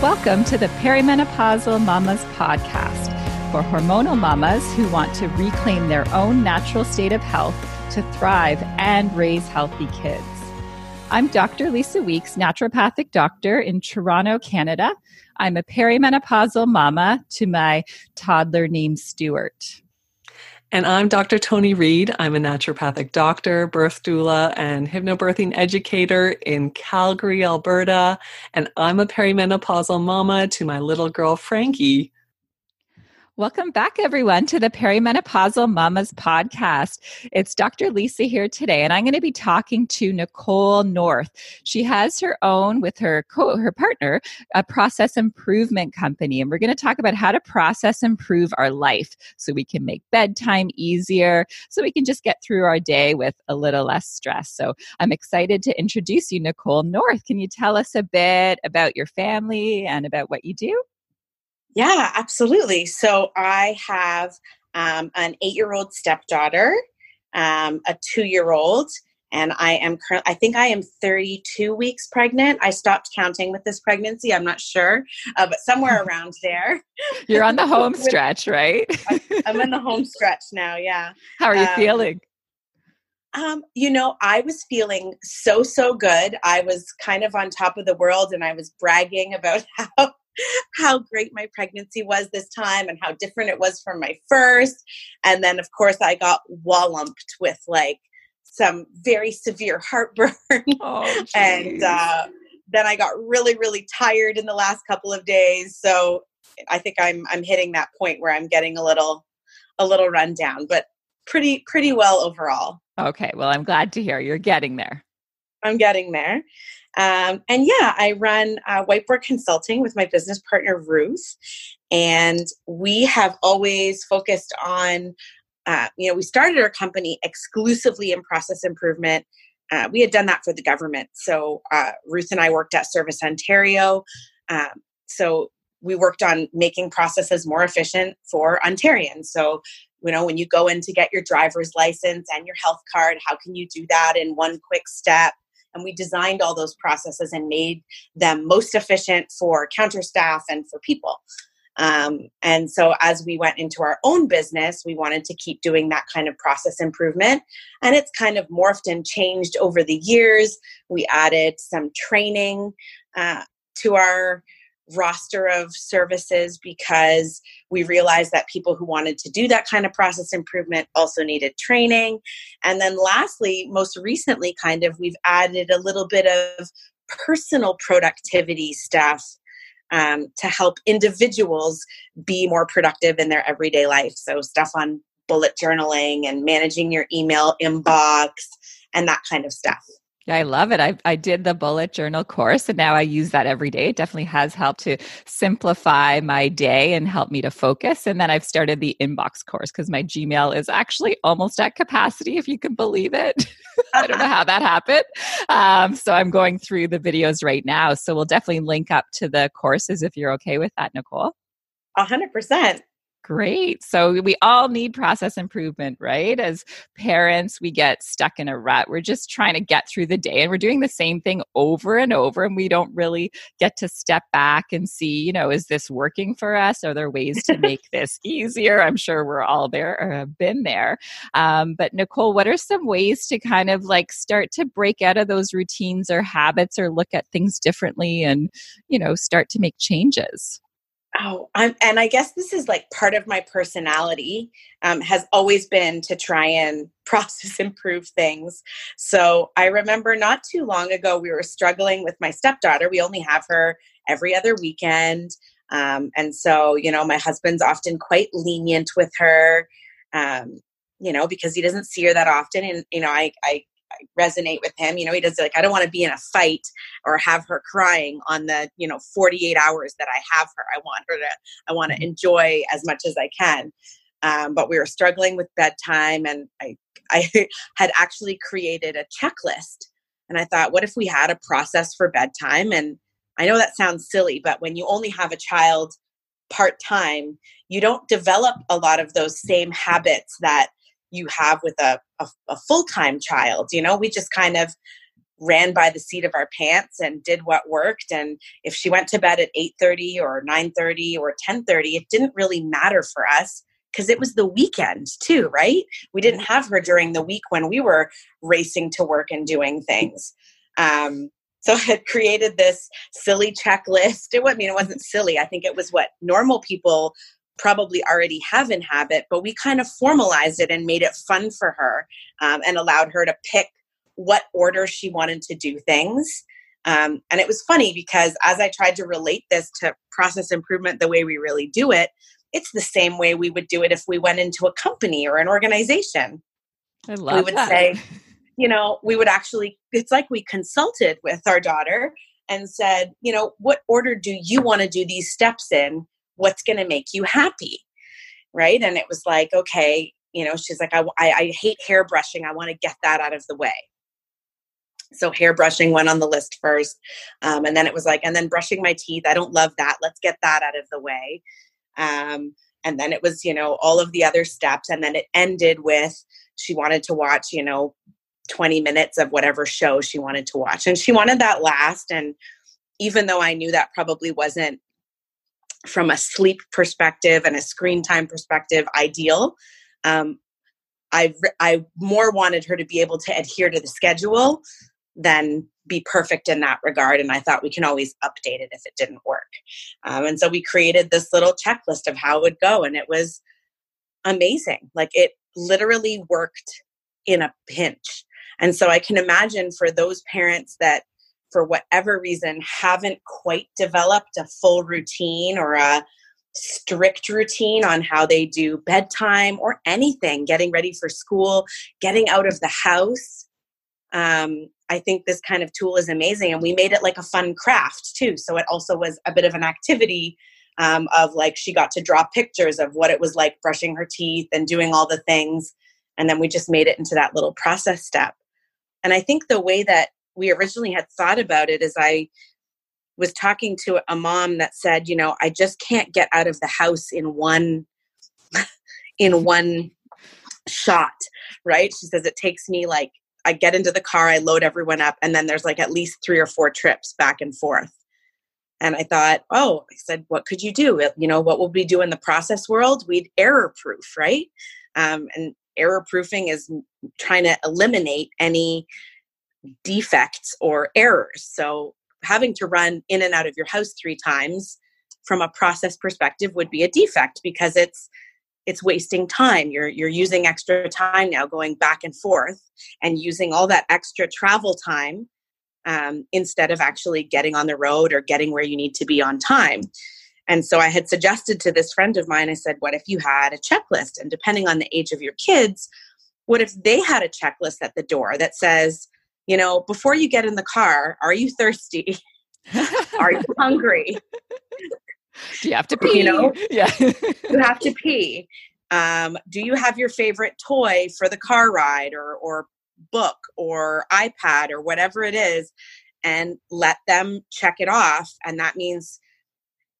Welcome to the Perimenopausal Mamas podcast for hormonal mamas who want to reclaim their own natural state of health to thrive and raise healthy kids. I'm Dr. Lisa Weeks, naturopathic doctor in Toronto, Canada. I'm a perimenopausal mama to my toddler named Stuart. And I'm Dr. Tony Reed. I'm a naturopathic doctor, birth doula, and hypnobirthing educator in Calgary, Alberta. And I'm a perimenopausal mama to my little girl, Frankie. Welcome back, everyone, to the Perimenopausal Mamas podcast. It's Dr. Lisa here today, and I'm going to be talking to Nicole North. She has her own, with her co- her partner, a process improvement company, and we're going to talk about how to process improve our life so we can make bedtime easier, so we can just get through our day with a little less stress. So I'm excited to introduce you, Nicole North. Can you tell us a bit about your family and about what you do? Yeah, absolutely. So I have um, an eight year old stepdaughter, um, a two year old, and I am currently, I think I am 32 weeks pregnant. I stopped counting with this pregnancy. I'm not sure, uh, but somewhere around there. You're on the home stretch, right? I'm in the home stretch now. Yeah. How are you um, feeling? Um, you know, I was feeling so, so good. I was kind of on top of the world and I was bragging about how how great my pregnancy was this time and how different it was from my first. And then, of course, I got wallumped with like some very severe heartburn. Oh, and uh, then I got really, really tired in the last couple of days. So I think I'm I'm hitting that point where I'm getting a little a little run down, but pretty pretty well overall. Okay, well I'm glad to hear you're getting there. I'm getting there. Um, and yeah, I run uh, Whiteboard Consulting with my business partner, Ruth. And we have always focused on, uh, you know, we started our company exclusively in process improvement. Uh, we had done that for the government. So uh, Ruth and I worked at Service Ontario. Um, so we worked on making processes more efficient for Ontarians. So, you know, when you go in to get your driver's license and your health card, how can you do that in one quick step? And we designed all those processes and made them most efficient for counter staff and for people. Um, and so as we went into our own business we wanted to keep doing that kind of process improvement and it's kind of morphed and changed over the years. We added some training uh, to our roster of services because we realized that people who wanted to do that kind of process improvement also needed training. And then, lastly, most recently, kind of, we've added a little bit of personal productivity stuff um, to help individuals be more productive in their everyday life. So, stuff on bullet journaling and managing your email inbox and that kind of stuff. I love it. I, I did the bullet journal course and now I use that every day. It definitely has helped to simplify my day and help me to focus. And then I've started the inbox course because my Gmail is actually almost at capacity, if you can believe it. I don't know how that happened. Um, so I'm going through the videos right now. So we'll definitely link up to the courses if you're okay with that, Nicole. A hundred percent. Great. So we all need process improvement, right? As parents, we get stuck in a rut. We're just trying to get through the day and we're doing the same thing over and over. And we don't really get to step back and see, you know, is this working for us? Are there ways to make this easier? I'm sure we're all there or have been there. Um, but Nicole, what are some ways to kind of like start to break out of those routines or habits or look at things differently and, you know, start to make changes? Oh, I'm, and I guess this is like part of my personality um, has always been to try and process improve things. So I remember not too long ago, we were struggling with my stepdaughter. We only have her every other weekend. Um, and so, you know, my husband's often quite lenient with her, um, you know, because he doesn't see her that often. And, you know, I, I resonate with him. You know, he does like, I don't want to be in a fight or have her crying on the, you know, 48 hours that I have her. I want her to, I want to mm-hmm. enjoy as much as I can. Um, but we were struggling with bedtime and I, I had actually created a checklist. And I thought, what if we had a process for bedtime? And I know that sounds silly, but when you only have a child part time, you don't develop a lot of those same habits that you have with a, a, a full time child. You know, we just kind of ran by the seat of our pants and did what worked and if she went to bed at 8:30 or 9:30 or 10:30 it didn't really matter for us because it was the weekend too right we didn't have her during the week when we were racing to work and doing things um, so I had created this silly checklist. It, I mean, it wasn't silly. I think it was what normal people probably already have in habit, but we kind of formalized it and made it fun for her um, and allowed her to pick what order she wanted to do things. Um, and it was funny because as I tried to relate this to process improvement the way we really do it, it's the same way we would do it if we went into a company or an organization. I love we would that. say, you know, we would actually, it's like we consulted with our daughter and said, you know, what order do you want to do these steps in? What's going to make you happy? Right. And it was like, okay, you know, she's like, I, I, I hate hair brushing. I want to get that out of the way. So hair brushing went on the list first. Um, and then it was like, and then brushing my teeth. I don't love that. Let's get that out of the way. Um, and then it was, you know, all of the other steps. And then it ended with she wanted to watch, you know, 20 minutes of whatever show she wanted to watch. And she wanted that last. And even though I knew that probably wasn't from a sleep perspective and a screen time perspective ideal, um, I, I more wanted her to be able to adhere to the schedule than be perfect in that regard. And I thought we can always update it if it didn't work. Um, and so we created this little checklist of how it would go. And it was amazing. Like it literally worked in a pinch. And so I can imagine for those parents that, for whatever reason, haven't quite developed a full routine or a strict routine on how they do bedtime or anything, getting ready for school, getting out of the house. Um, I think this kind of tool is amazing. And we made it like a fun craft too. So it also was a bit of an activity um, of like she got to draw pictures of what it was like brushing her teeth and doing all the things. And then we just made it into that little process step. And I think the way that we originally had thought about it is I was talking to a mom that said, you know, I just can't get out of the house in one in one shot, right? She says it takes me like I get into the car, I load everyone up, and then there's like at least three or four trips back and forth. And I thought, oh, I said, what could you do? You know, what will we do in the process world? We'd error proof, right? Um, and error proofing is trying to eliminate any defects or errors. So having to run in and out of your house three times from a process perspective would be a defect because it's it's wasting time. You're you're using extra time now going back and forth and using all that extra travel time um, instead of actually getting on the road or getting where you need to be on time. And so i had suggested to this friend of mine i said what if you had a checklist? And depending on the age of your kids what if they had a checklist at the door that says you know, before you get in the car, are you thirsty? are you hungry? Do you have to pee? You know, yeah. you have to pee. Um, do you have your favorite toy for the car ride or or book or iPad or whatever it is? And let them check it off. And that means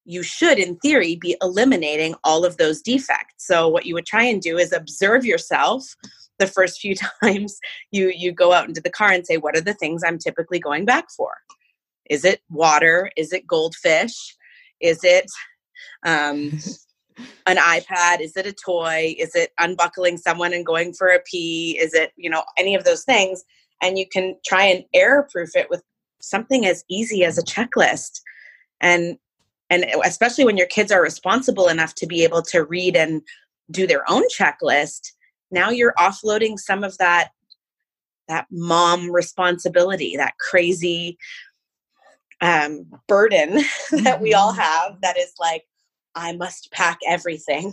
you should, in theory, be eliminating all of those defects. So, what you would try and do is observe yourself the first few times you you go out into the car and say what are the things i'm typically going back for? Is it water? Is it goldfish? Is it um, an ipad? Is it a toy? Is it unbuckling someone and going for a pee? Is it you know any of those things? And you can try and error proof it with something as easy as a checklist. And and especially when your kids are responsible enough to be able to read and do their own checklist now you're offloading some of that that mom responsibility that crazy um, burden that we all mm-hmm. have that is like i must pack everything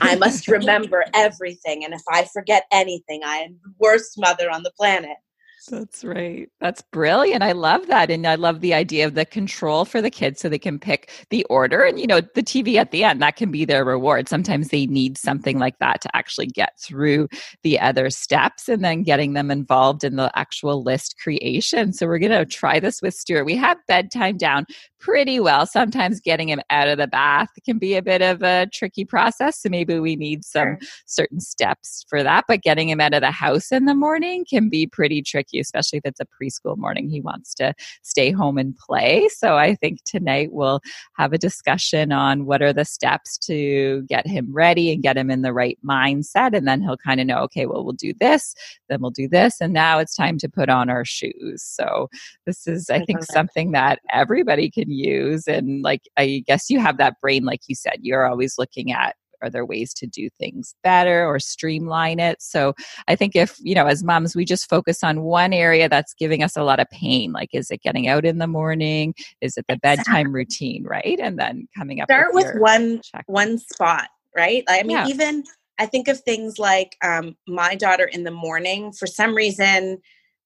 i must remember everything and if i forget anything i am the worst mother on the planet that's right. That's brilliant. I love that. And I love the idea of the control for the kids so they can pick the order and, you know, the TV at the end, that can be their reward. Sometimes they need something like that to actually get through the other steps and then getting them involved in the actual list creation. So we're going to try this with Stuart. We have bedtime down pretty well. Sometimes getting him out of the bath can be a bit of a tricky process. So maybe we need some sure. certain steps for that. But getting him out of the house in the morning can be pretty tricky, especially if it's a preschool morning. He wants to stay home and play. So I think tonight we'll have a discussion on what are the steps to get him ready and get him in the right mindset. And then he'll kind of know, okay, well, we'll do this, then we'll do this. And now it's time to put on our shoes. So this is, I think, something that everybody can use. And like, I guess you have that brain, like you said, you're always looking at are there ways to do things better or streamline it so i think if you know as moms we just focus on one area that's giving us a lot of pain like is it getting out in the morning is it the exactly. bedtime routine right and then coming up start with, with one check. one spot right i mean yeah. even i think of things like um, my daughter in the morning for some reason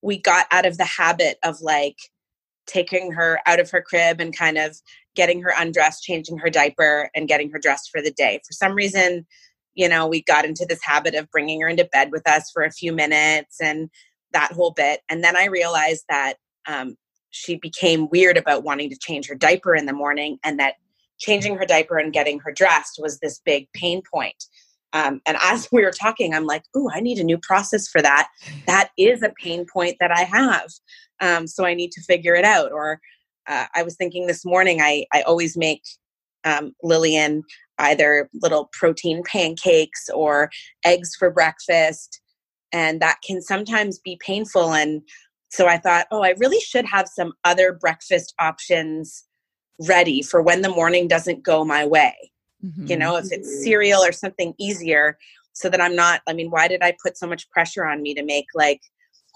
we got out of the habit of like taking her out of her crib and kind of getting her undressed, changing her diaper, and getting her dressed for the day. For some reason, you know, we got into this habit of bringing her into bed with us for a few minutes and that whole bit. And then I realized that um, she became weird about wanting to change her diaper in the morning and that changing her diaper and getting her dressed was this big pain point. Um, and as we were talking, I'm like, "Ooh, I need a new process for that. That is a pain point that I have. Um, so I need to figure it out." Or uh, I was thinking this morning, I I always make um, Lillian either little protein pancakes or eggs for breakfast, and that can sometimes be painful. And so I thought, oh, I really should have some other breakfast options ready for when the morning doesn't go my way. Mm-hmm. You know, if it's cereal or something easier, so that I'm not. I mean, why did I put so much pressure on me to make like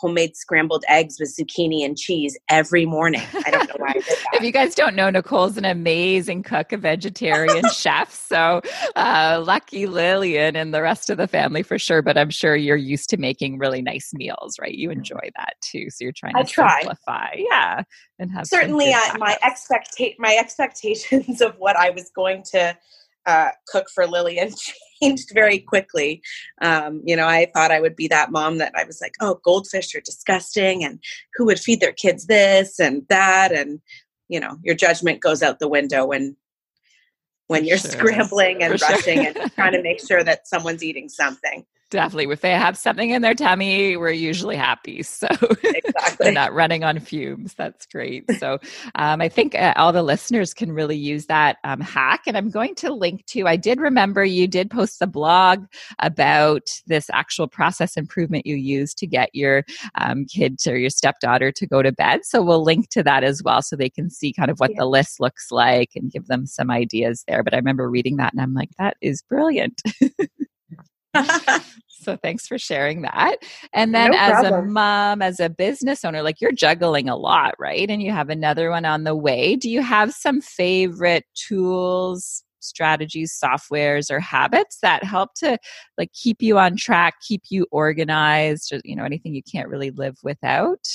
homemade scrambled eggs with zucchini and cheese every morning. I don't know why I did that. if you guys don't know, Nicole's an amazing cook, a vegetarian chef. So uh, lucky Lillian and the rest of the family for sure. But I'm sure you're used to making really nice meals, right? You enjoy that too. So you're trying to I try. simplify. Yeah. And have certainly I, my expecta- my expectations of what I was going to uh, cook for Lillian changed very quickly. Um, you know, I thought I would be that mom that I was like, oh, goldfish are disgusting, and who would feed their kids this and that, and you know, your judgment goes out the window when when you're sure. scrambling and for rushing sure. and trying to make sure that someone's eating something. Definitely. If they have something in their tummy, we're usually happy. So exactly. they're not running on fumes. That's great. So um, I think uh, all the listeners can really use that um, hack. And I'm going to link to, I did remember you did post a blog about this actual process improvement you use to get your um, kid or your stepdaughter to go to bed. So we'll link to that as well so they can see kind of what yeah. the list looks like and give them some ideas there. But I remember reading that and I'm like, that is brilliant. so thanks for sharing that. And then no as a mom, as a business owner, like you're juggling a lot, right? And you have another one on the way. Do you have some favorite tools, strategies, softwares or habits that help to like keep you on track, keep you organized, or you know, anything you can't really live without?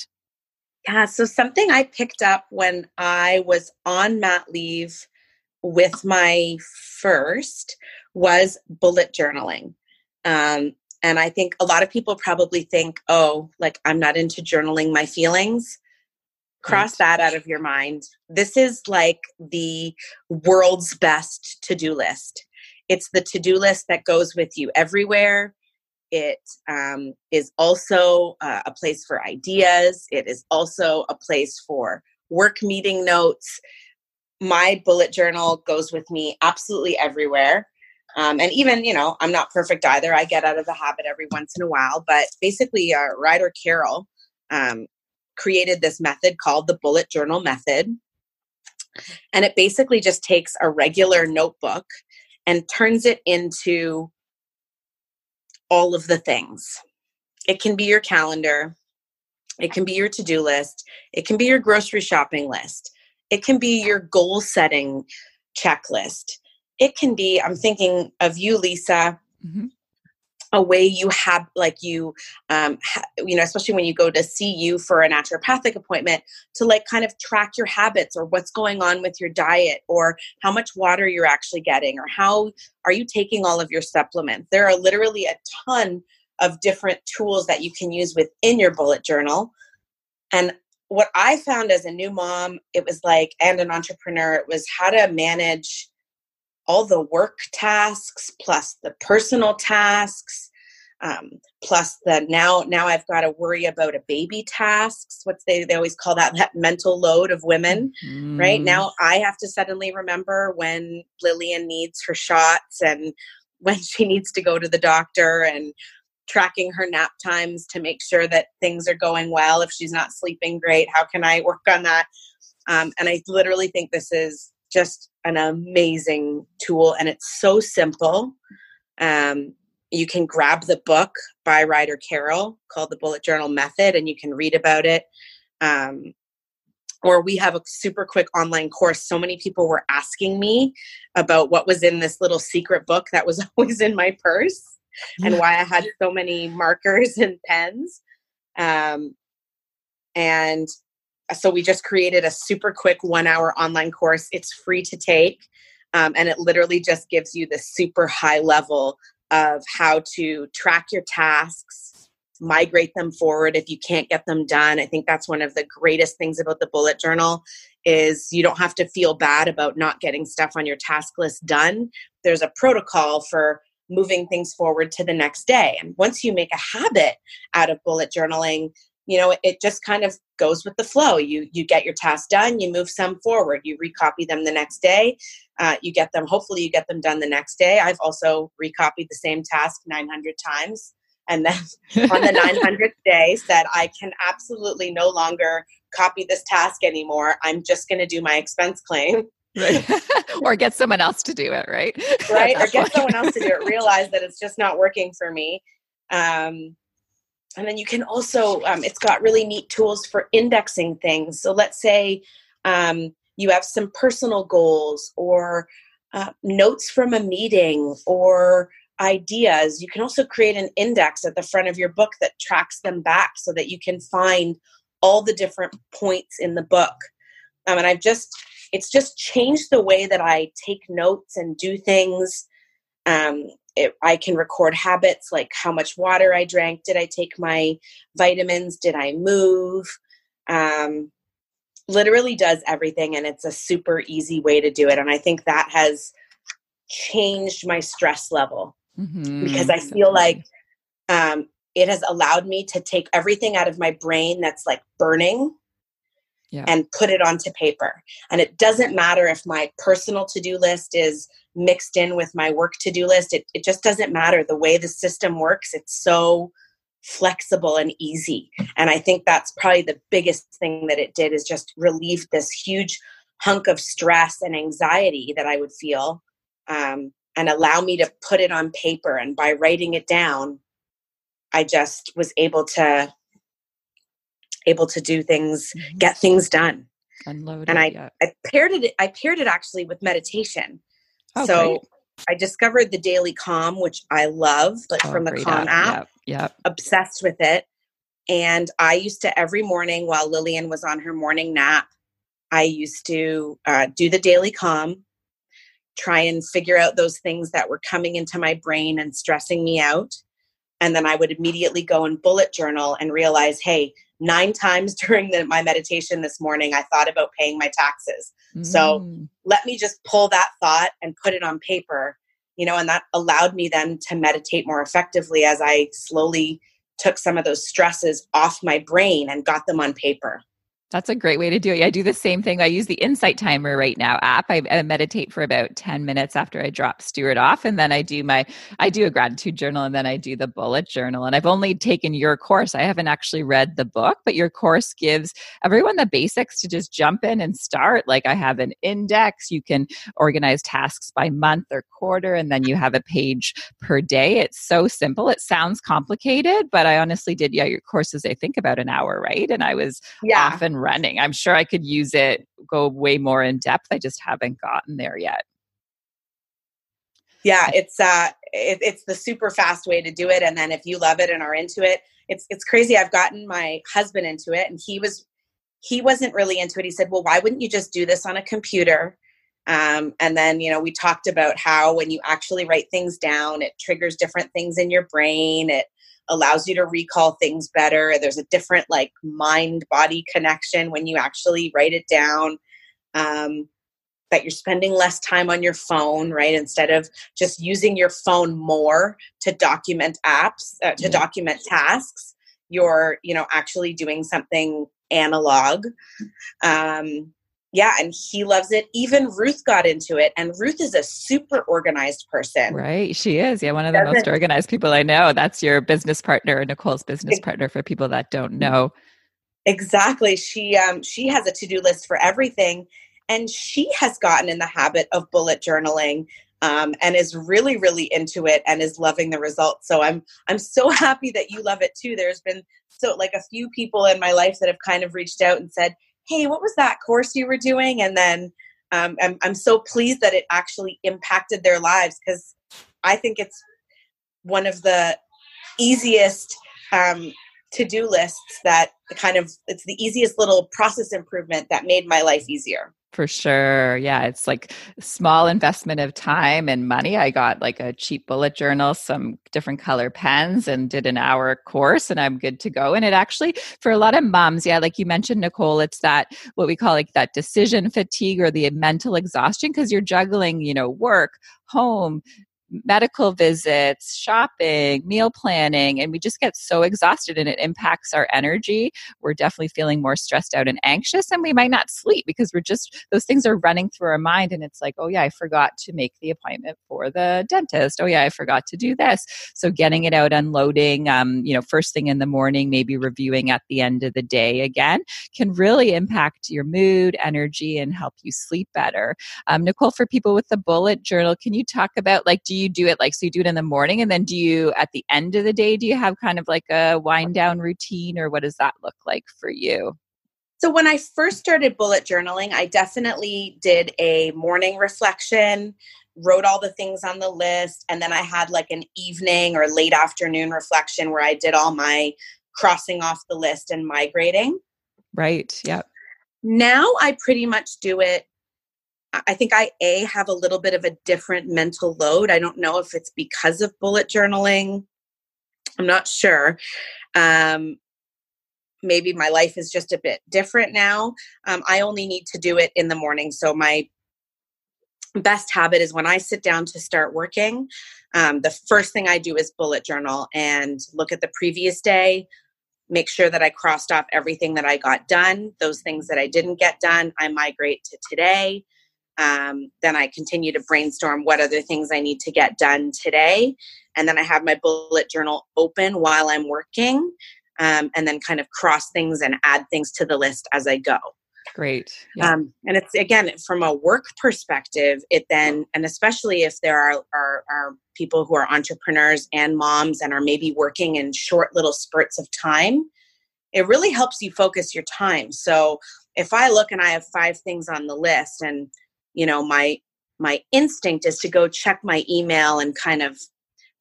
Yeah, so something I picked up when I was on mat leave with my first was bullet journaling. Um, and I think a lot of people probably think, oh, like I'm not into journaling my feelings. Cross that out of your mind. This is like the world's best to do list. It's the to do list that goes with you everywhere. It um, is also uh, a place for ideas. It is also a place for work meeting notes. My bullet journal goes with me absolutely everywhere. Um, and even, you know, I'm not perfect either. I get out of the habit every once in a while. But basically, uh, Ryder Carroll um, created this method called the bullet journal method. And it basically just takes a regular notebook and turns it into all of the things. It can be your calendar, it can be your to do list, it can be your grocery shopping list, it can be your goal setting checklist it can be i'm thinking of you lisa mm-hmm. a way you have like you um ha, you know especially when you go to see you for a naturopathic appointment to like kind of track your habits or what's going on with your diet or how much water you're actually getting or how are you taking all of your supplements there are literally a ton of different tools that you can use within your bullet journal and what I found as a new mom, it was like, and an entrepreneur, it was how to manage all the work tasks plus the personal tasks um, plus the now now i've got to worry about a baby tasks what's they they always call that that mental load of women mm. right now i have to suddenly remember when lillian needs her shots and when she needs to go to the doctor and tracking her nap times to make sure that things are going well. If she's not sleeping great how can i work on that? Um, and i literally think this is just an amazing tool and it's so simple um, you can grab the book by Ryder Carroll called The Bullet Journal Method and you can read about it. Um, or we have a super quick online course. So many people were asking me about what was in this little secret book that was always in my purse and why I had so many markers and pens. Um, and so we just created a super quick one hour online course. It's free to take. Um, and it literally just gives you the super high level of how to track your tasks, migrate them forward if you can't get them done. I think that's one of the greatest things about the bullet journal is you don't have to feel bad about not getting stuff on your task list done. There's a protocol for moving things forward to the next day. And once you make a habit out of bullet journaling, you know it just kind of goes with the flow. You you get your task done you move some forward you recopy them the next day uh, you get them hopefully you get them done the next day. I've also recopied the same task 900 times and then on the 900th day said i can absolutely no longer copy this task anymore. I'm just going to do my expense claim. Right. Or get someone else to do it right? Right or get someone else to do it realize that it's just not working for me. Um, and then you can also um, it's got really neat tools for indexing things. So let's say um, you have some personal goals or uh, notes from a meeting or ideas. You can also create an index at the front of your book that tracks them back so that you can find all the different points in the book. Um, and i've just it's just changed the way that i take notes and do things. Um, it, I can record habits like how much water I drank, did I take my vitamins, did I move? Um, literally does everything, and it's a super easy way to do it. And I think that has changed my stress level mm-hmm. because I feel like um, it has allowed me to take everything out of my brain that's like burning yeah. and put it onto paper. And it doesn't matter if my personal to do list is mixed in with my work to do list. It, it just doesn't matter. The way the system works, it's so flexible and easy. And I think that's probably the biggest thing that it did is just relieve this huge hunk of stress and anxiety that I would feel um, and allow me to put it on paper. And by writing it down, I just was able to able to do things, mm-hmm. get things done. Unload and I, yeah. I paired it I paired it actually with meditation. Oh, so great. I discovered the Daily Calm, which I love, like oh, from the Calm app. Yep, yep. Obsessed with it. And I used to every morning while Lillian was on her morning nap, I used to uh, do the Daily Calm, try and figure out those things that were coming into my brain and stressing me out. And then I would immediately go and bullet journal and realize, hey, nine times during the, my meditation this morning, I thought about paying my taxes. Mm. So let me just pull that thought and put it on paper, you know, and that allowed me then to meditate more effectively as I slowly took some of those stresses off my brain and got them on paper. That's a great way to do it. I do the same thing. I use the Insight Timer right now app. I, I, meditate for about 10 minutes after I drop Stuart off. And then I do my, I do a gratitude journal and then I do the bullet journal. And I've only taken your course. I haven't actually read the book, but your course gives everyone the basics to just jump in and start. Like I have an index. You can organize tasks by month or quarter, and then you have a page per day. It's so simple. It sounds complicated, but I honestly did, yeah, your courses, I think about an hour, right? And I was yeah. often running. I'm sure I could use it, go way more in depth. I just haven't gotten there yet. Yeah, it's uh it, it's the super fast way to do it and then if you love it and are into it, it's it's crazy. I've gotten my husband into it and he was he wasn't really into it. He said, "Well, why wouldn't you just do this on a computer?" Um, and then, you know, we talked about how when you actually write things down, it triggers different things in your brain. It allows you to recall things better. There's a different like mind body connection when you actually write it down. Um, that you're spending less time on your phone, right? Instead of just using your phone more to document apps, uh, to document tasks, you're, you know, actually doing something analog. Um, yeah, and he loves it. Even Ruth got into it, and Ruth is a super organized person. Right, she is. Yeah, one of the Doesn't, most organized people I know. That's your business partner, Nicole's business partner. For people that don't know, exactly. She um she has a to do list for everything, and she has gotten in the habit of bullet journaling. Um, and is really really into it and is loving the results so i'm i'm so happy that you love it too there's been so like a few people in my life that have kind of reached out and said hey, what was that course you were doing? And then um, I'm, I'm so pleased that it actually impacted their lives because I think it's one of the easiest um, to-do lists that kind of it's the easiest little process improvement that made my life easier for sure. Yeah, it's like small investment of time and money. I got like a cheap bullet journal, some different color pens, and did an hour course, and I'm good to go. And it actually, for a lot of moms, yeah, like you mentioned, Nicole, it's that what we call like that decision fatigue or the mental exhaustion because you're juggling, you know, work, home, medical visits, shopping, meal planning, and we just get so exhausted and it impacts our energy. We're definitely feeling more stressed out and anxious, and we might not sleep because we're just, those things are running through our mind. And it's like, oh, yeah, I forgot to make the appointment for the dentist. Oh, yeah, I forgot to do this. So getting it out, unloading, um, you know, first thing in the morning, maybe reviewing at the end of the day again can really impact your mood, energy, and help you sleep better. Um, Nicole, for people with the bullet journal, can you talk about like, do you you do it like so you do it in the morning and then do you at the end of the day do you have kind of like a wind down routine or what does that look like for you? So when i first started bullet journaling i definitely did a morning reflection wrote all the things on the list and then i had like an evening or late afternoon reflection where i did all my crossing off the list and migrating. Right yep. Now i pretty much do it I think I a have a little bit of a different mental load. I don't know if it's because of bullet journaling. I'm not sure. Um, maybe my life is just a bit different now. Um, I only need to do it in the morning. So my best habit is when I sit down to start working, um, the first thing I do is bullet journal and look at the previous day, make sure that I crossed off everything that I got done. Those things that I didn't get done, I migrate to today. Um, then I continue to brainstorm what other things I need to get done today. And then I have my bullet journal open while I'm working um, and then kind of cross things and add things to the list as I go. Great. Yeah. Um, and it's again from a work perspective, it then, and especially if there are, are, are people who are entrepreneurs and moms and are maybe working in short little spurts of time, it really helps you focus your time. So if I look and I have five things on the list and you know my my instinct is to go check my email and kind of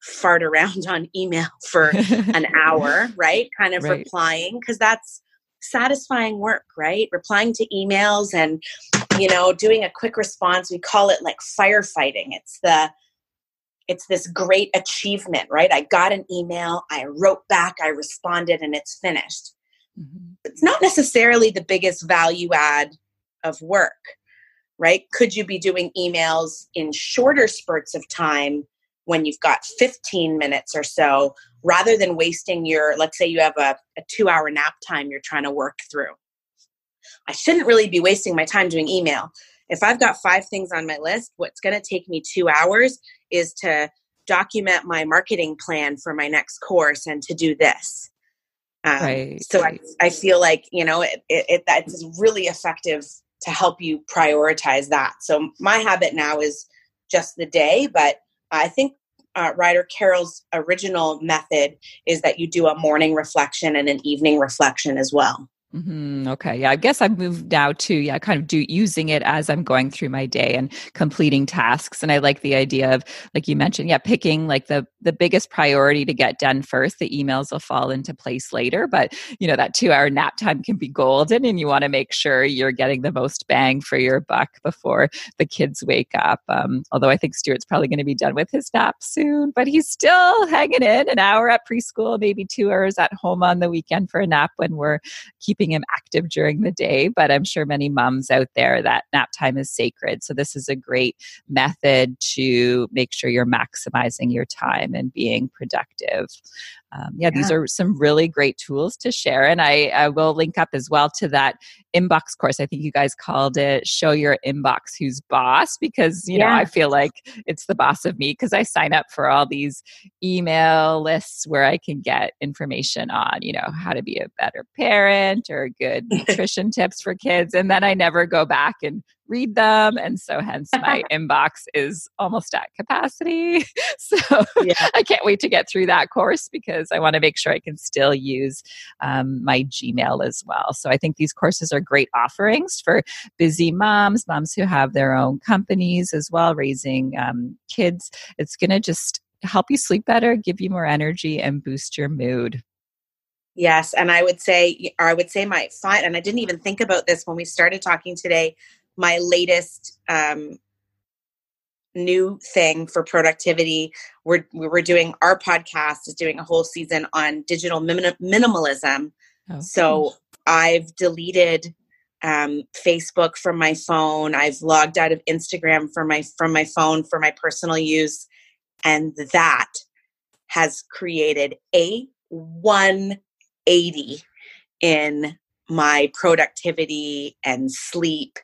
fart around on email for an hour right? Kind of right. replying because that's satisfying work right? Replying to emails and you know doing a quick response. We call it like firefighting. It's the it's this great achievement right? I got an email i wrote back i responded and it's finished. Mm-hmm. it's not necessarily the biggest value add of work right? Could you be doing emails in shorter spurts of time when you've got 15 minutes or so rather than wasting your, let's say you have a, a two hour nap time you're trying to work through? I shouldn't really be wasting my time doing email. If I've got five things on my list, what's going to take me two hours is to document my marketing plan for my next course and to do this. Um, right. So I, I feel like, you know, it, it, it, that's really effective to help you prioritize that. So my habit now is just the day, but I think uh, Ryder Carroll's original method is that you do a morning reflection and an evening reflection as well. Mm-hmm. Okay. Yeah. I guess I've moved now to, yeah, kind of do using it as I'm going through my day and completing tasks. And I like the idea of, like you mentioned, yeah, picking like the, the biggest priority to get done first. The emails will fall into place later, but you know, that two hour nap time can be golden and you want to make sure you're getting the most bang for your buck before the kids wake up. Um, although I think Stuart's probably going to be done with his nap soon, but he's still hanging in an hour at preschool, maybe two hours at home on the weekend for a nap when we're keeping keeping him active during the day. But I'm sure many moms out there that nap time is sacred. So this is a great method to make sure you're maximizing your time and being productive. Um, yeah, yeah, these are some really great tools to share. And I, I, will link up as well to that inbox course. I think you guys called it Show Your Inbox Who's Boss because, you yeah. know, I feel like it's the boss of me because I sign up for all these email lists where I can get information on, you know, how to be a better parent or good nutrition tips for kids. And then I never go back and read them. And so, hence, my inbox is almost at capacity. so, yeah. I can't wait to get through that course because I want to make sure I can still use um, my Gmail as well. So, I think these courses are great offerings for busy moms, moms who have their own companies as well, raising um, kids. It's going to just help you sleep better, give you more energy, and boost your mood. Yes, and I would say, or I would say my fine, and I didn't even think about this when we started talking today my latest um, new thing for productivity. We're we're doing our podcast is doing a whole season on digital minim- minimalism. Oh, so I've deleted um, Facebook from my phone. I've logged out of Instagram from my from my phone for my personal use, and that has created a 180 in my productivity and sleep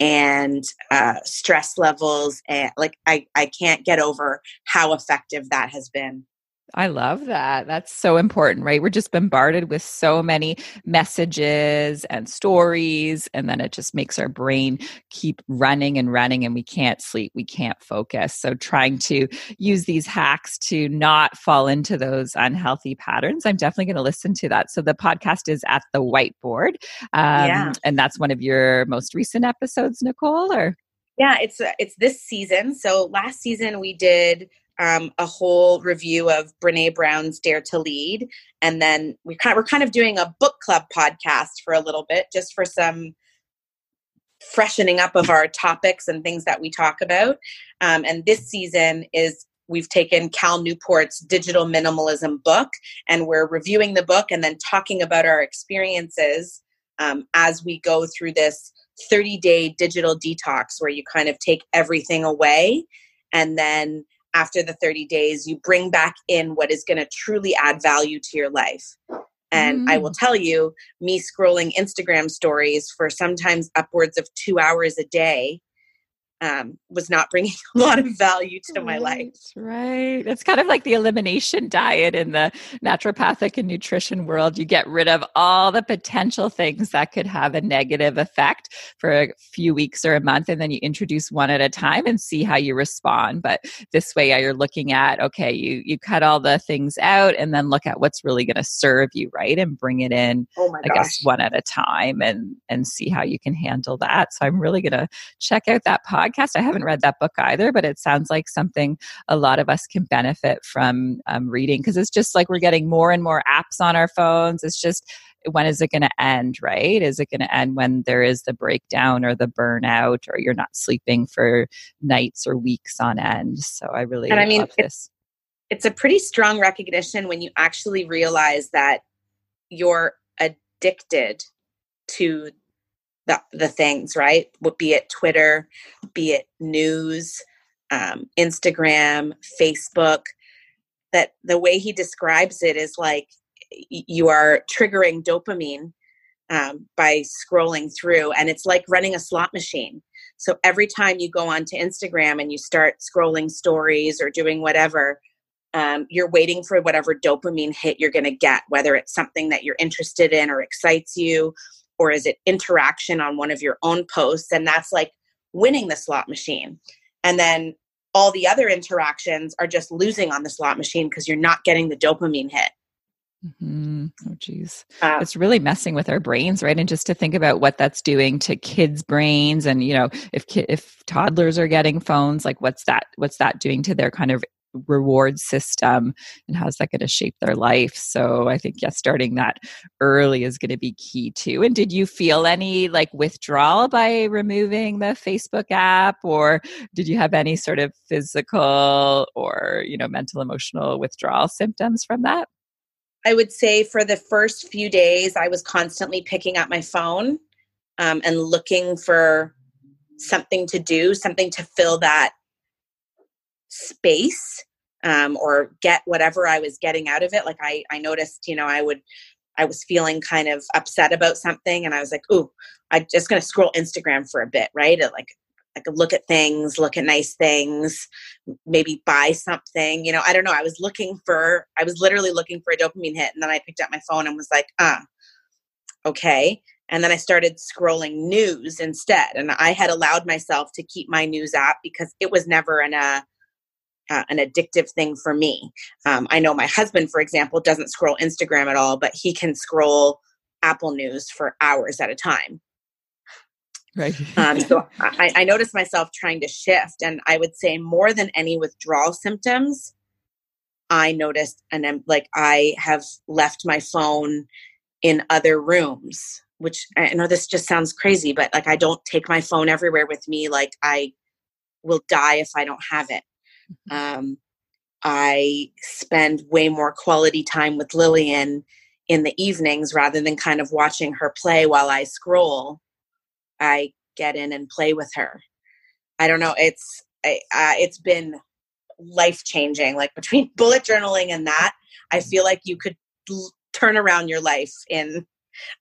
and uh, stress levels and like I, I can't get over how effective that has been I love that. That's so important, right? We're just bombarded with so many messages and stories, and then it just makes our brain keep running and running, and we can't sleep, we can't focus. So, trying to use these hacks to not fall into those unhealthy patterns, I'm definitely going to listen to that. So, the podcast is at the whiteboard, um, yeah. and that's one of your most recent episodes, Nicole, or yeah, it's uh, it's this season. So last season we did um, a whole review of Brene Brown's Dare to Lead, and then we kind of, we're kind of doing a book club podcast for a little bit, just for some freshening up of our topics and things that we talk about. Um, and this season is we've taken Cal Newport's digital minimalism book, and we're reviewing the book and then talking about our experiences um, as we go through this 30 day digital detox where you kind of take everything away and then after the 30 days, you bring back in what is going to truly add value to your life. And mm. I will mm. tell you, me scrolling Instagram stories for sometimes upwards of two hours a day um, was not bringing a lot of value to my life. Right. It's kind of like the elimination diet in the naturopathic and nutrition world. You get rid of all the potential things that could have a negative effect for a few weeks or a month, and then you introduce one at a time and see how you respond. But this way, you're looking at okay, you you cut all the things out, and then look at what's really going to serve you, right, and bring it in. Oh my I guess one at a time, and and see how you can handle that. So I'm really going to check out that podcast podcast. I haven't read that book either, but it sounds like something a lot of us can benefit from um, reading because it's just like we're getting more and more apps on our phones. It's just when is it going to end, right? Is it going to end when there is the breakdown or the burnout or you're not sleeping for nights or weeks on end? So I really and I mean, it's, it's a pretty strong recognition when you actually realize that you're addicted to the, the things, right? Be it Twitter, be it news, um, Instagram, Facebook, that the way he describes it is like you are triggering dopamine um, by scrolling through, and it's like running a slot machine. So every time you go onto Instagram and you start scrolling stories or doing whatever, um, you're waiting for whatever dopamine hit you're going to get, whether it's something that you're interested in or excites you, or is it interaction on one of your own posts and that's like winning the slot machine and then all the other interactions are just losing on the slot machine because you're not getting the dopamine hit Mm-hmm. Oh, geez. Uh, it's really messing with our brains, right? And just to think about what that's doing to kids' brains, and you know, if if toddlers are getting phones, like what's that? What's that doing to their kind of reward system, and how's that going to shape their life? So, I think yeah, starting that early is going to be key too. And did you feel any like withdrawal by removing the Facebook app, or did you have any sort of physical or you know mental emotional withdrawal symptoms from that? I would say for the first few days, I was constantly picking up my phone um, and looking for something to do, something to fill that space um, or get whatever I was getting out of it. Like I, I noticed, you know, I would, I was feeling kind of upset about something, and I was like, "Ooh, I'm just going to scroll Instagram for a bit, right?" It like I could look at things, look at nice things, maybe buy something. You know, I don't know. I was looking for, I was literally looking for a dopamine hit. And then I picked up my phone and was like, ah, okay. And then I started scrolling news instead. And I had allowed myself to keep my news app because it was never in uh, uh, an addictive thing for me. Um, I know my husband, for example, doesn't scroll Instagram at all, but he can scroll Apple News for hours at a time. Right. um, so I, I noticed myself trying to shift, and I would say more than any withdrawal symptoms, I noticed, and I'm like, I have left my phone in other rooms, which I know this just sounds crazy, but like I don't take my phone everywhere with me. Like I will die if I don't have it. Mm-hmm. Um, I spend way more quality time with Lillian in the evenings rather than kind of watching her play while I scroll. I get in and play with her. I don't know. It's uh, it's been life changing. Like between bullet journaling and that, I feel like you could l- turn around your life in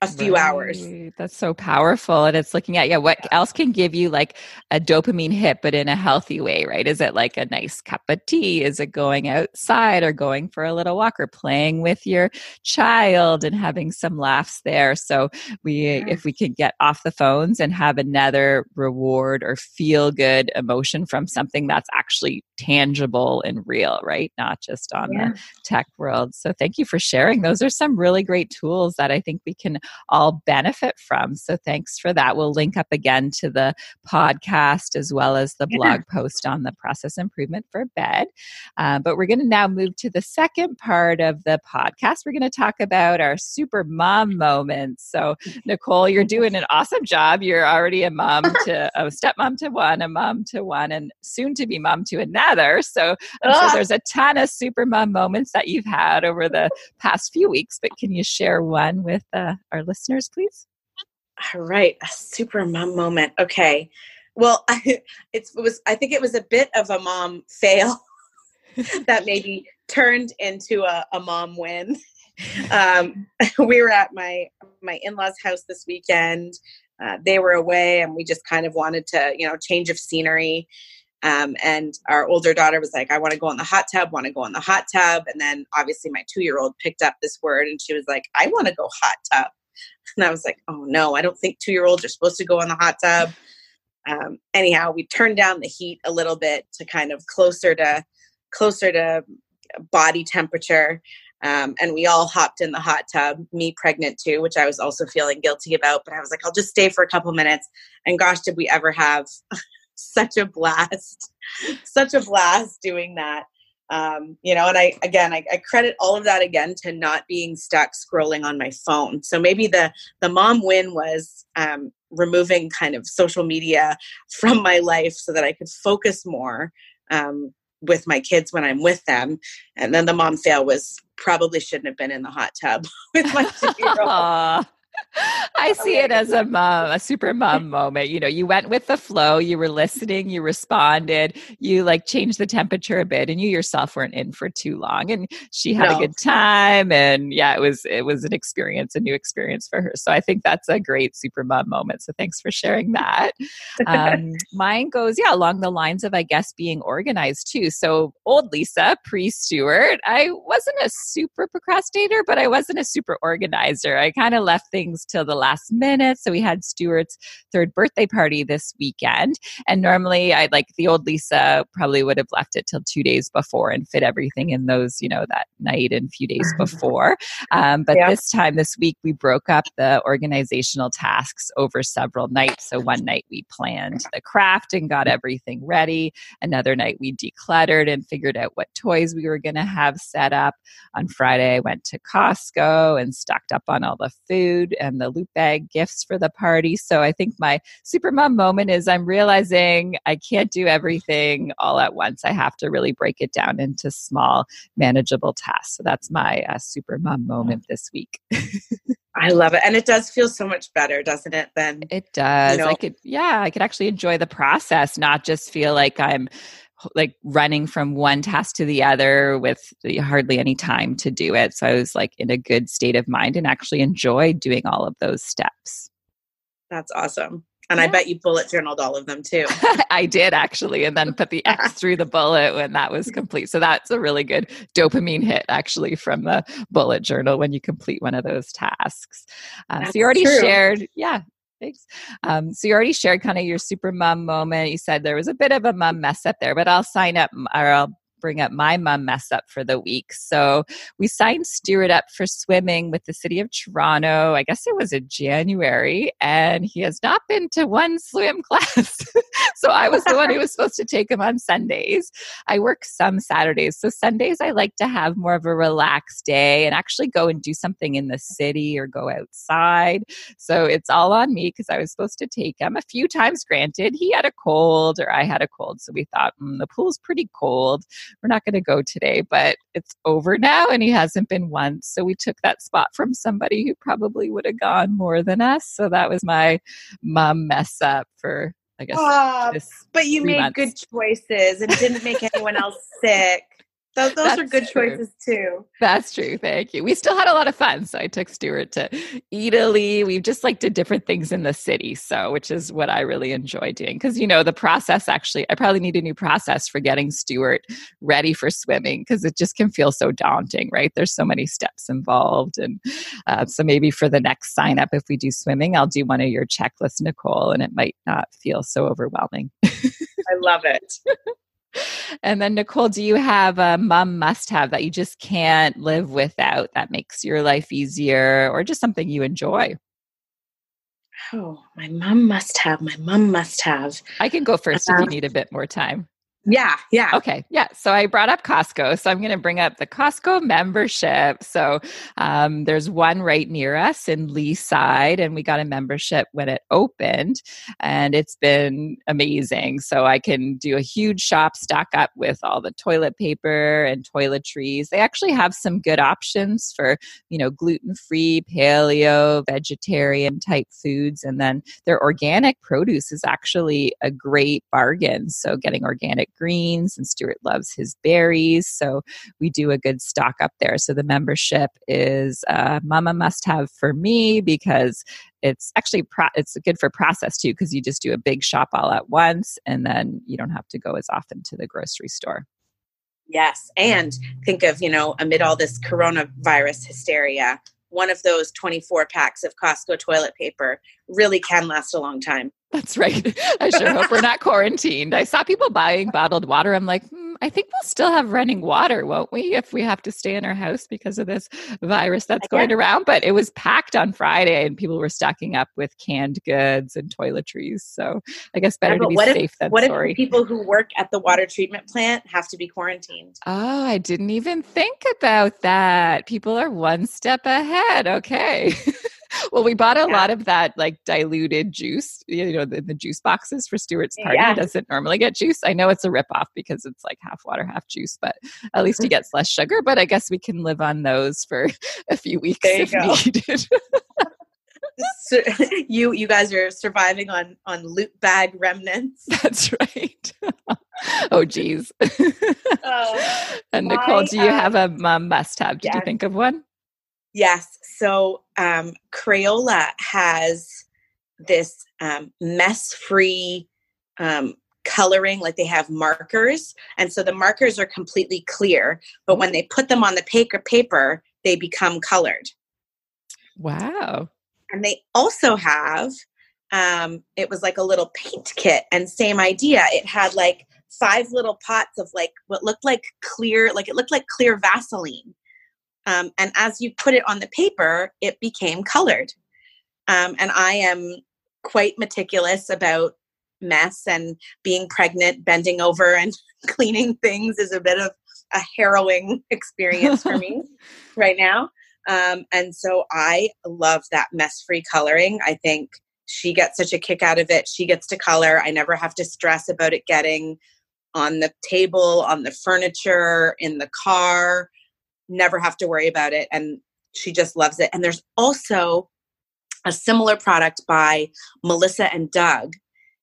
a few right. hours. That's so powerful. And it's looking at, yeah, what else can give you like a dopamine hit, but in a healthy way, right? Is it like a nice cup of tea? Is it going outside or going for a little walk or playing with your child and having some laughs there? So we, yeah. if we can get off the phones and have another reward or feel good emotion from something that's actually tangible and real, right? Not just on yeah. the tech world. So thank you for sharing. Those are some really great tools that I think we can all benefit from. So thanks for that. We'll link up again to the podcast as well as the blog post on the process improvement for bed. Uh, but we're going to now move to the second part of the podcast. We're going to talk about our super mom moments. So, Nicole, you're doing an awesome job. You're already a mom to a stepmom to one, a mom to one, and soon to be mom to another. So, I'm sure there's a ton of super mom moments that you've had over the past few weeks. But can you share one with uh, our listeners, please? All right, a super mom moment. Okay. Well, I, it was I think it was a bit of a mom fail that maybe turned into a, a mom win. Um, we were at my my in-laws house this weekend. Uh, they were away, and we just kind of wanted to, you know, change of scenery. Um, and our older daughter was like, I want to go in the hot tub, want to go in the hot tub. And then obviously my two year old picked up this word and she was like, I want to go hot tub. And I was like, oh no, I don't think two year olds are supposed to go in the hot tub. Um, anyhow, we turned down the heat a little bit to kind of closer to closer to body temperature. Um, and we all hopped in the hot tub, me pregnant too, which I was also feeling guilty about. But I was like, I'll just stay for a couple minutes. And gosh, did we ever have such a blast, such a blast doing that. Um, you know and i again I, I, credit all of that again to not being stuck scrolling on my phone. So maybe the the mom win was um, removing kind of social media from my life so that i could focus more um, with my kids when i'm with them. And then the mom fail was probably shouldn't have been in the hot tub with my two-year-old I see it as a mom, a super mom moment. You know, you went with the flow, you were listening, you responded, you like changed the temperature a bit, and you yourself weren't in for too long. And she had no. a good time. And yeah, it was it was an experience, a new experience for her. So I think that's a great super mom moment. So thanks for sharing that. Um, mine goes, yeah, along the lines of I guess being organized too. So old Lisa, pre Stuart, I wasn't a super procrastinator, but I wasn't a super organizer. I kind of left things things till the last minute. So we had Stuart's third birthday party this weekend. And normally I'd like the old Lisa probably would have left it till two days before and fit everything in those, you know, that night and few days before. Um, but yeah. this time this week we broke up the organizational tasks over several nights. So one night we planned the craft and got everything ready. Another night we decluttered and figured out what toys we were going to have set up. On Friday, I went to Costco and stocked up on all the food and the loot bag gifts for the party. So I think my super mom moment is I'm realizing I can't do everything all at once. I have to really break it down into small, manageable tasks. So that's my uh, super mom moment this week. I love it. And it does feel so much better, doesn't it? Then it does. You know, I could, yeah, I could actually enjoy the process, not just feel like I'm like running from one task to the other with hardly any time to do it. So I was like in a good state of mind and actually enjoyed doing all of those steps. That's awesome. And yeah. I bet you bullet journaled all of them too. I did actually, and then put the X through the bullet when that was complete. So that's a really good dopamine hit actually from the bullet journal when you complete one of those tasks. Uh, so you already true. shared, yeah, Um, so you already shared kind of your super mom moment. You said there was a bit of a mom mess up there, but I'll sign up or I'll bring up my mom mess up for the week. So we signed Stuart up for swimming with the city of Toronto. I guess it was in January, and he has not been to one swim class. so I was the one who was supposed to take him on Sundays. I work some Saturdays. So Sundays, I like to have more of a relaxed day and actually go and do something in the city or go outside. So it's all on me because I was supposed to take him a few times. Granted, he had a cold or I had a cold. So we thought, mm, the pool's pretty cold we're not going to go today, but it's over now. And he hasn't been once. So we took that spot from somebody who probably would have gone more than us. So that was my mom mess up for, I guess. Uh, but you made months. good choices and didn't make anyone else sick. Those, those are good true. choices too. That's true. Thank you. We still had a lot of fun. So I took Stuart to Italy. We've just like did different things in the city. So, which is what I really enjoy doing. Because, you know, the process actually, I probably need a new process for getting Stuart ready for swimming because it just can feel so daunting, right? There's so many steps involved. And uh, so maybe for the next sign up, if we do swimming, I'll do one of your checklists, Nicole, and it might not feel so overwhelming. I love it. and then Nicole, do you have a mom must have that you just can't live without that makes your life easier or just something you enjoy? Oh, my mom must have. My mom must have. I can go first uh, if you uh, need a bit more time. Yeah, yeah. Okay, yeah. So I brought up Costco. So I'm going to bring up the Costco membership. So um, there's one right near us in Leaside, and we got a membership when it opened, and it's been amazing. So I can do a huge shop, stock up with all the toilet paper and toiletries. They actually have some good options for you know gluten free, paleo, vegetarian type foods, and then their organic produce is actually a great bargain. So getting organic greens and Stuart loves his berries. So we do a good stock up there. So the membership is uh, Mama must have for me because it's actually pro- it's good for process too because you just do a big shop all at once and then you don't have to go as often to the grocery store. Yes. And think of, you know, amid all this coronavirus hysteria, one of those 24 packs of Costco toilet paper really can last a long time. That's right. I sure hope we're not quarantined. I saw people buying bottled water. I'm like, hmm, I think we'll still have running water, won't we, if we have to stay in our house because of this virus that's going around? But it was packed on Friday and people were stocking up with canned goods and toiletries. So I guess better yeah, to be safe if, than what sorry. If people who work at the water treatment plant have to be quarantined? Oh, I didn't even think about that. People are one step ahead. Okay. well, we bought a yeah. lot of that like diluted juice, you know, the, the juice boxes for Stuart's party. Yeah. Doesn't normally get juice. I know it's a ripoff because it's like half water, half juice, but at least he gets less sugar. But I guess we can live on those for a few weeks if go. needed. you you guys are surviving on on loot bag remnants. That's right. oh geez. Oh, and Nicole, do you have a um, must have? Did yes. you think of one? Yes. So um, Crayola has this um, mess free um, coloring, like they have markers. And so the markers are completely clear, but when they put them on the paper, paper they become colored. Wow. And they also have, um, it was like a little paint kit, and same idea. It had like five little pots of like what looked like clear, like it looked like clear Vaseline. Um, and as you put it on the paper, it became colored. Um, and I am quite meticulous about mess and being pregnant, bending over and cleaning things is a bit of a harrowing experience for me right now. Um, and so I love that mess free coloring. I think she gets such a kick out of it. She gets to color. I never have to stress about it getting on the table, on the furniture, in the car. Never have to worry about it. And she just loves it. And there's also a similar product by Melissa and Doug.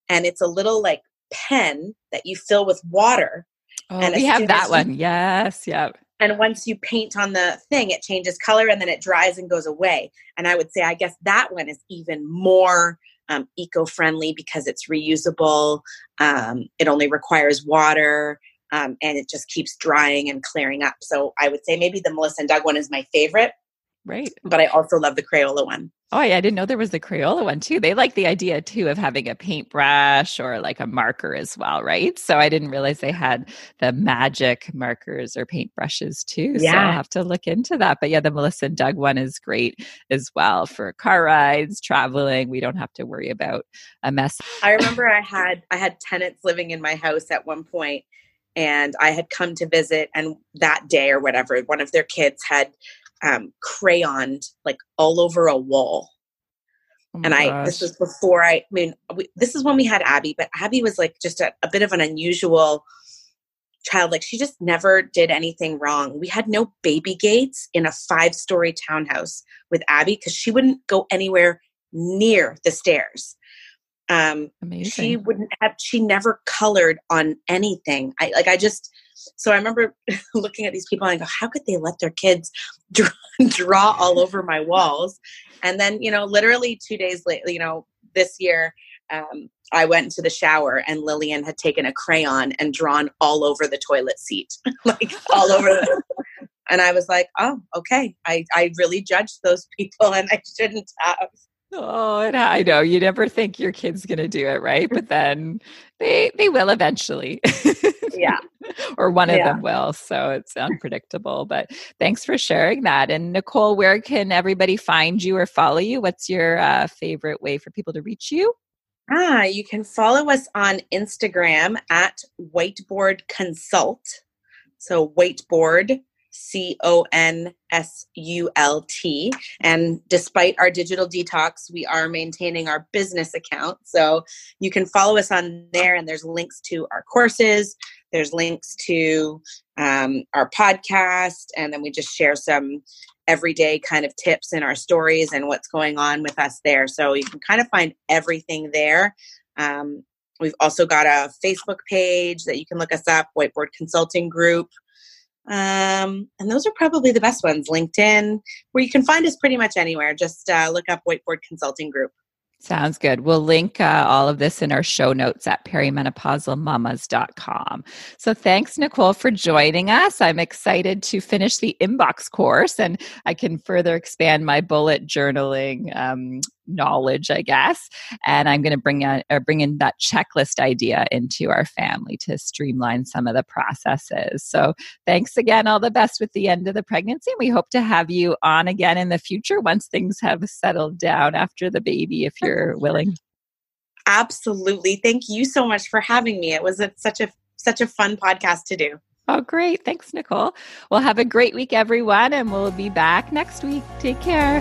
And it's a little like pen that you fill with water. Oh, and we have that one. Yes. Yep. And once you paint on the thing, it changes color and then it dries and goes away. And I would say, I guess that one is even more um, eco friendly because it's reusable. Um, it only requires water um, and it just keeps drying and clearing up. So I would say maybe the Melissa and Doug one is my favorite. Right. But I also love the Crayola one. Oh, yeah. I didn't know there was the Crayola one too. They like the idea too of having a paintbrush or like a marker as well, right? So I didn't realize they had the magic markers or paintbrushes too. Yeah. So I'll have to look into that. But yeah, the Melissa and Doug one is great as well for car rides, traveling. We don't have to worry about a mess. I remember I had I had tenants living in my house at one point and I had come to visit and that day or whatever, one of their kids had um, crayoned like all over a wall. Oh and I, gosh. this was before I, I mean, we, this is when we had Abby, but Abby was like just a, a bit of an unusual child. Like she just never did anything wrong. We had no baby gates in a five story townhouse with Abby because she wouldn't go anywhere near the stairs. Um, Amazing. She wouldn't have. She never colored on anything. I like. I just so I remember looking at these people and I go, how could they let their kids draw, draw all over my walls? And then, you know, literally two days later, you know, this year, um, I went into the shower and Lillian had taken a crayon and drawn all over the toilet seat, like all over the. and I was like, oh, okay. I, I really judged those people and I shouldn't have. Oh, and I know you never think your kid's going to do it, right? But then they they will eventually. yeah. or one of yeah. them will. So it's unpredictable. But thanks for sharing that. And Nicole, where can everybody find you or follow you? What's your uh, favorite way for people to reach you? Ah, you can follow us on Instagram at Whiteboard Consult. So whiteboard C O N S U L T. And despite our digital detox, we are maintaining our business account. So you can follow us on there, and there's links to our courses, there's links to um, our podcast, and then we just share some everyday kind of tips in our stories and what's going on with us there. So you can kind of find everything there. Um, we've also got a Facebook page that you can look us up, Whiteboard Consulting Group. Um, and those are probably the best ones. LinkedIn, where you can find us pretty much anywhere. Just uh, look up Whiteboard Consulting Group. Sounds good. We'll link uh, all of this in our show notes at perimenopausalmamas.com. So thanks, Nicole, for joining us. I'm excited to finish the inbox course and I can further expand my bullet journaling um, knowledge, I guess. And I'm going to bring in, uh, bring in that checklist idea into our family to streamline some of the processes. So thanks again. All the best with the end of the pregnancy. And we hope to have you on again in the future once things have settled down after the baby, if you're willing. Absolutely. Thank you so much for having me. It was a, such a such a fun podcast to do. Oh, great. Thanks, Nicole. Well, have a great week, everyone, and we'll be back next week. Take care.